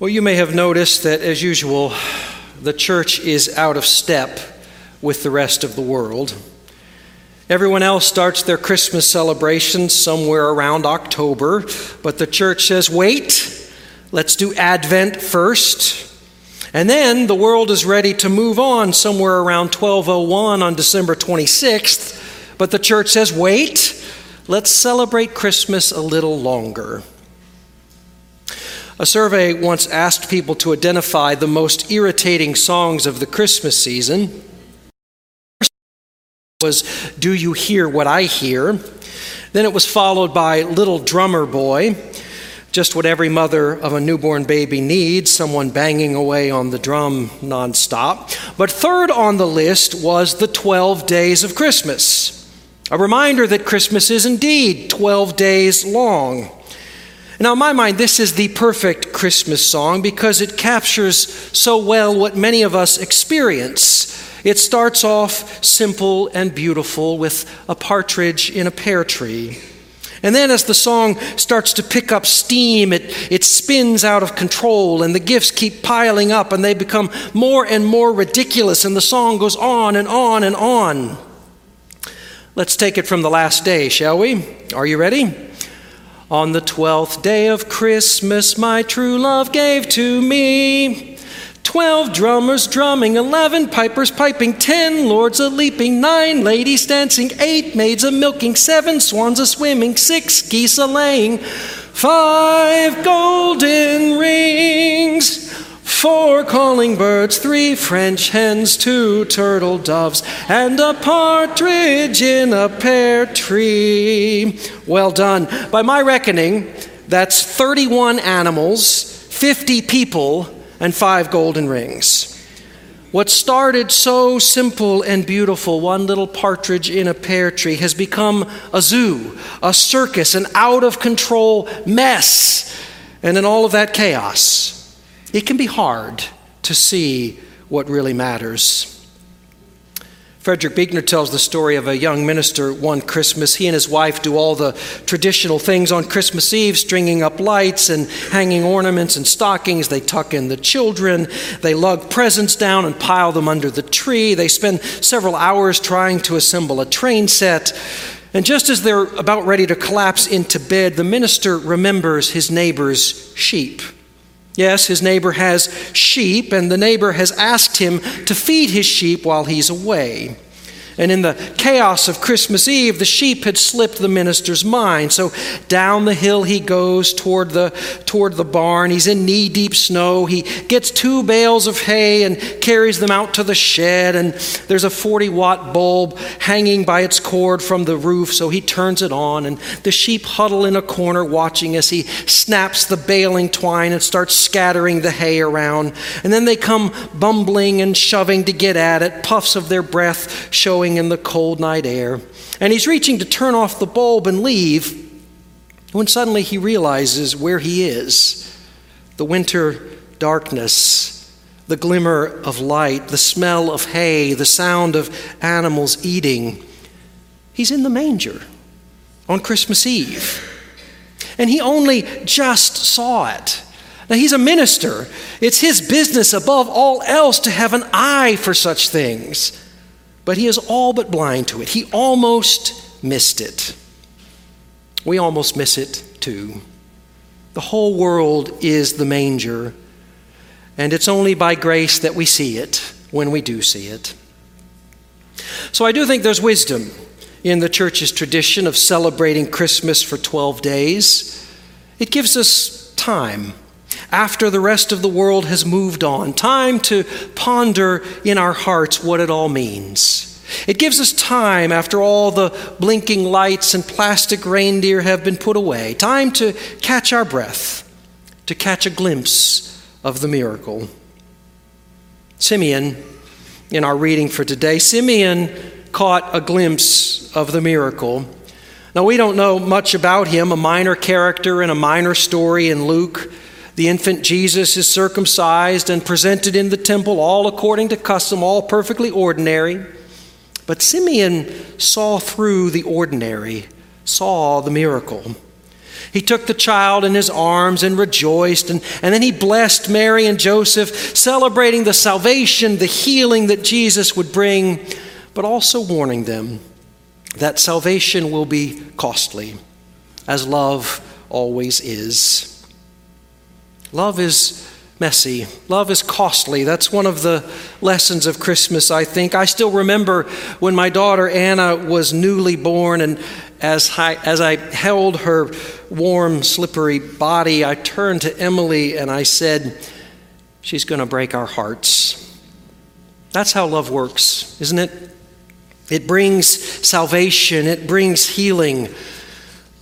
Well, you may have noticed that, as usual, the church is out of step with the rest of the world. Everyone else starts their Christmas celebrations somewhere around October, but the church says, wait, let's do Advent first. And then the world is ready to move on somewhere around 1201 on December 26th, but the church says, wait, let's celebrate Christmas a little longer. A survey once asked people to identify the most irritating songs of the Christmas season. Was Do You Hear What I Hear? Then it was followed by Little Drummer Boy, just what every mother of a newborn baby needs someone banging away on the drum nonstop. But third on the list was the 12 days of Christmas, a reminder that Christmas is indeed 12 days long. Now, in my mind, this is the perfect Christmas song because it captures so well what many of us experience. It starts off simple and beautiful with a partridge in a pear tree. And then, as the song starts to pick up steam, it, it spins out of control, and the gifts keep piling up, and they become more and more ridiculous, and the song goes on and on and on. Let's take it from the last day, shall we? Are you ready? On the twelfth day of Christmas, my true love gave to me. Twelve drummers drumming, eleven pipers piping, ten lords a leaping, nine ladies dancing, eight maids a milking, seven swans a swimming, six geese a laying, five golden rings. Four calling birds, three French hens, two turtle doves, and a partridge in a pear tree. Well done. By my reckoning, that's 31 animals, 50 people, and five golden rings. What started so simple and beautiful, one little partridge in a pear tree, has become a zoo, a circus, an out of control mess. And in all of that chaos, it can be hard to see what really matters. Frederick Buechner tells the story of a young minister one Christmas. He and his wife do all the traditional things on Christmas Eve, stringing up lights and hanging ornaments and stockings. They tuck in the children. They lug presents down and pile them under the tree. They spend several hours trying to assemble a train set. And just as they're about ready to collapse into bed, the minister remembers his neighbor's sheep. Yes, his neighbor has sheep, and the neighbor has asked him to feed his sheep while he's away. And in the chaos of Christmas Eve, the sheep had slipped the minister's mind. So down the hill he goes toward the, toward the barn. He's in knee deep snow. He gets two bales of hay and carries them out to the shed. And there's a 40 watt bulb hanging by its cord from the roof. So he turns it on. And the sheep huddle in a corner watching as he snaps the baling twine and starts scattering the hay around. And then they come bumbling and shoving to get at it, puffs of their breath showing in the cold night air, and he's reaching to turn off the bulb and leave when suddenly he realizes where he is the winter darkness, the glimmer of light, the smell of hay, the sound of animals eating. He's in the manger on Christmas Eve. And he only just saw it. Now, he's a minister. It's his business above all else to have an eye for such things but he is all but blind to it. He almost missed it. We almost miss it too. The whole world is the manger, and it's only by grace that we see it when we do see it. So I do think there's wisdom in the church's tradition of celebrating Christmas for 12 days. It gives us time after the rest of the world has moved on. Time to ponder in our hearts what it all means. It gives us time after all the blinking lights and plastic reindeer have been put away. Time to catch our breath, to catch a glimpse of the miracle. Simeon, in our reading for today, Simeon caught a glimpse of the miracle. Now, we don't know much about him, a minor character in a minor story in Luke. The infant Jesus is circumcised and presented in the temple, all according to custom, all perfectly ordinary. But Simeon saw through the ordinary, saw the miracle. He took the child in his arms and rejoiced, and, and then he blessed Mary and Joseph, celebrating the salvation, the healing that Jesus would bring, but also warning them that salvation will be costly, as love always is. Love is messy. Love is costly. That's one of the lessons of Christmas, I think. I still remember when my daughter Anna was newly born, and as I, as I held her warm, slippery body, I turned to Emily and I said, She's going to break our hearts. That's how love works, isn't it? It brings salvation, it brings healing,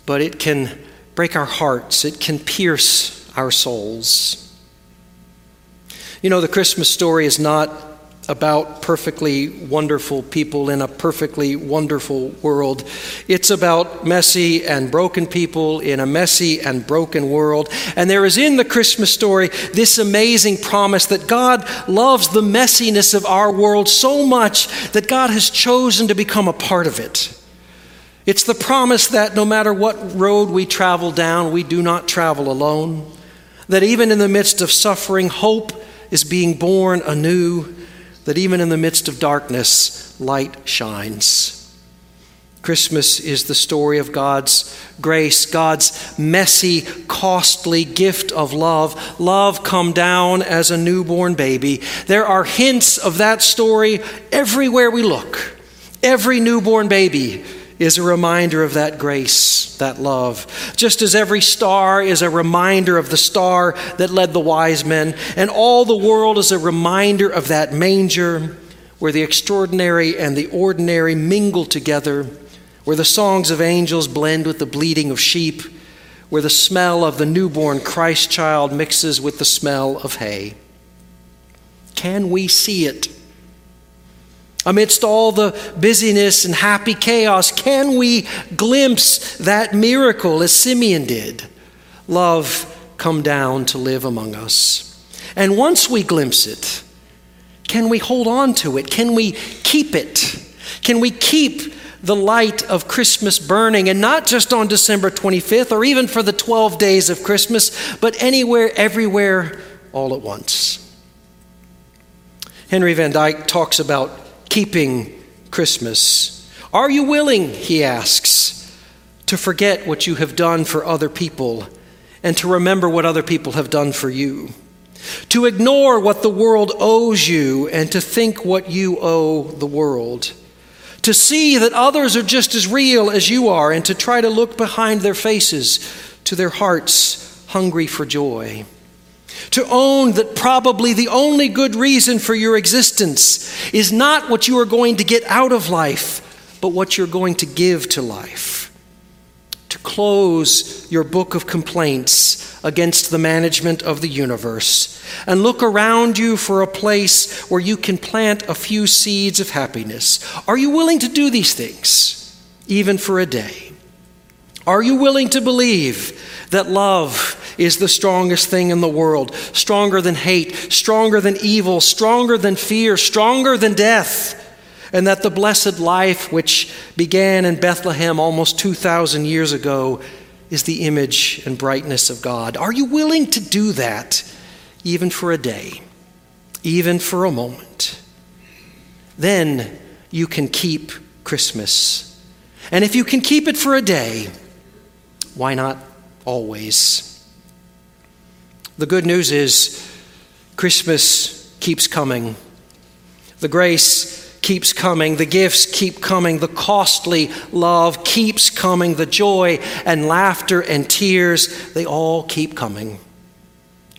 but it can break our hearts, it can pierce our souls. You know, the Christmas story is not about perfectly wonderful people in a perfectly wonderful world. It's about messy and broken people in a messy and broken world. And there is in the Christmas story this amazing promise that God loves the messiness of our world so much that God has chosen to become a part of it. It's the promise that no matter what road we travel down, we do not travel alone. That even in the midst of suffering, hope is being born anew that even in the midst of darkness, light shines. Christmas is the story of God's grace, God's messy, costly gift of love. Love come down as a newborn baby. There are hints of that story everywhere we look. Every newborn baby is a reminder of that grace, that love. Just as every star is a reminder of the star that led the wise men, and all the world is a reminder of that manger where the extraordinary and the ordinary mingle together, where the songs of angels blend with the bleating of sheep, where the smell of the newborn Christ child mixes with the smell of hay. Can we see it? Amidst all the busyness and happy chaos, can we glimpse that miracle as Simeon did? Love come down to live among us. And once we glimpse it, can we hold on to it? Can we keep it? Can we keep the light of Christmas burning, and not just on December 25th or even for the 12 days of Christmas, but anywhere, everywhere, all at once? Henry Van Dyke talks about keeping Christmas? Are you willing, he asks, to forget what you have done for other people and to remember what other people have done for you? To ignore what the world owes you and to think what you owe the world? To see that others are just as real as you are and to try to look behind their faces to their hearts hungry for joy? To own that probably the only good reason for your existence is not what you are going to get out of life, but what you're going to give to life. To close your book of complaints against the management of the universe and look around you for a place where you can plant a few seeds of happiness. Are you willing to do these things, even for a day? Are you willing to believe that love is the strongest thing in the world, stronger than hate, stronger than evil, stronger than fear, stronger than death. And that the blessed life, which began in Bethlehem almost 2,000 years ago, is the image and brightness of God. Are you willing to do that, even for a day, even for a moment? Then you can keep Christmas. And if you can keep it for a day, why not always? The good news is Christmas keeps coming. The grace keeps coming. The gifts keep coming. The costly love keeps coming. The joy and laughter and tears, they all keep coming.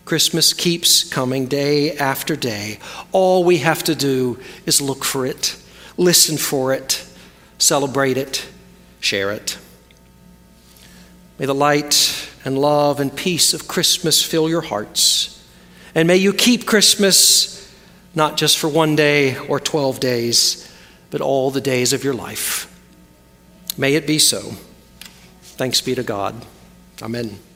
Christmas keeps coming day after day. All we have to do is look for it, listen for it, celebrate it, share it. May the light and love and peace of Christmas fill your hearts. And may you keep Christmas not just for one day or 12 days, but all the days of your life. May it be so. Thanks be to God. Amen.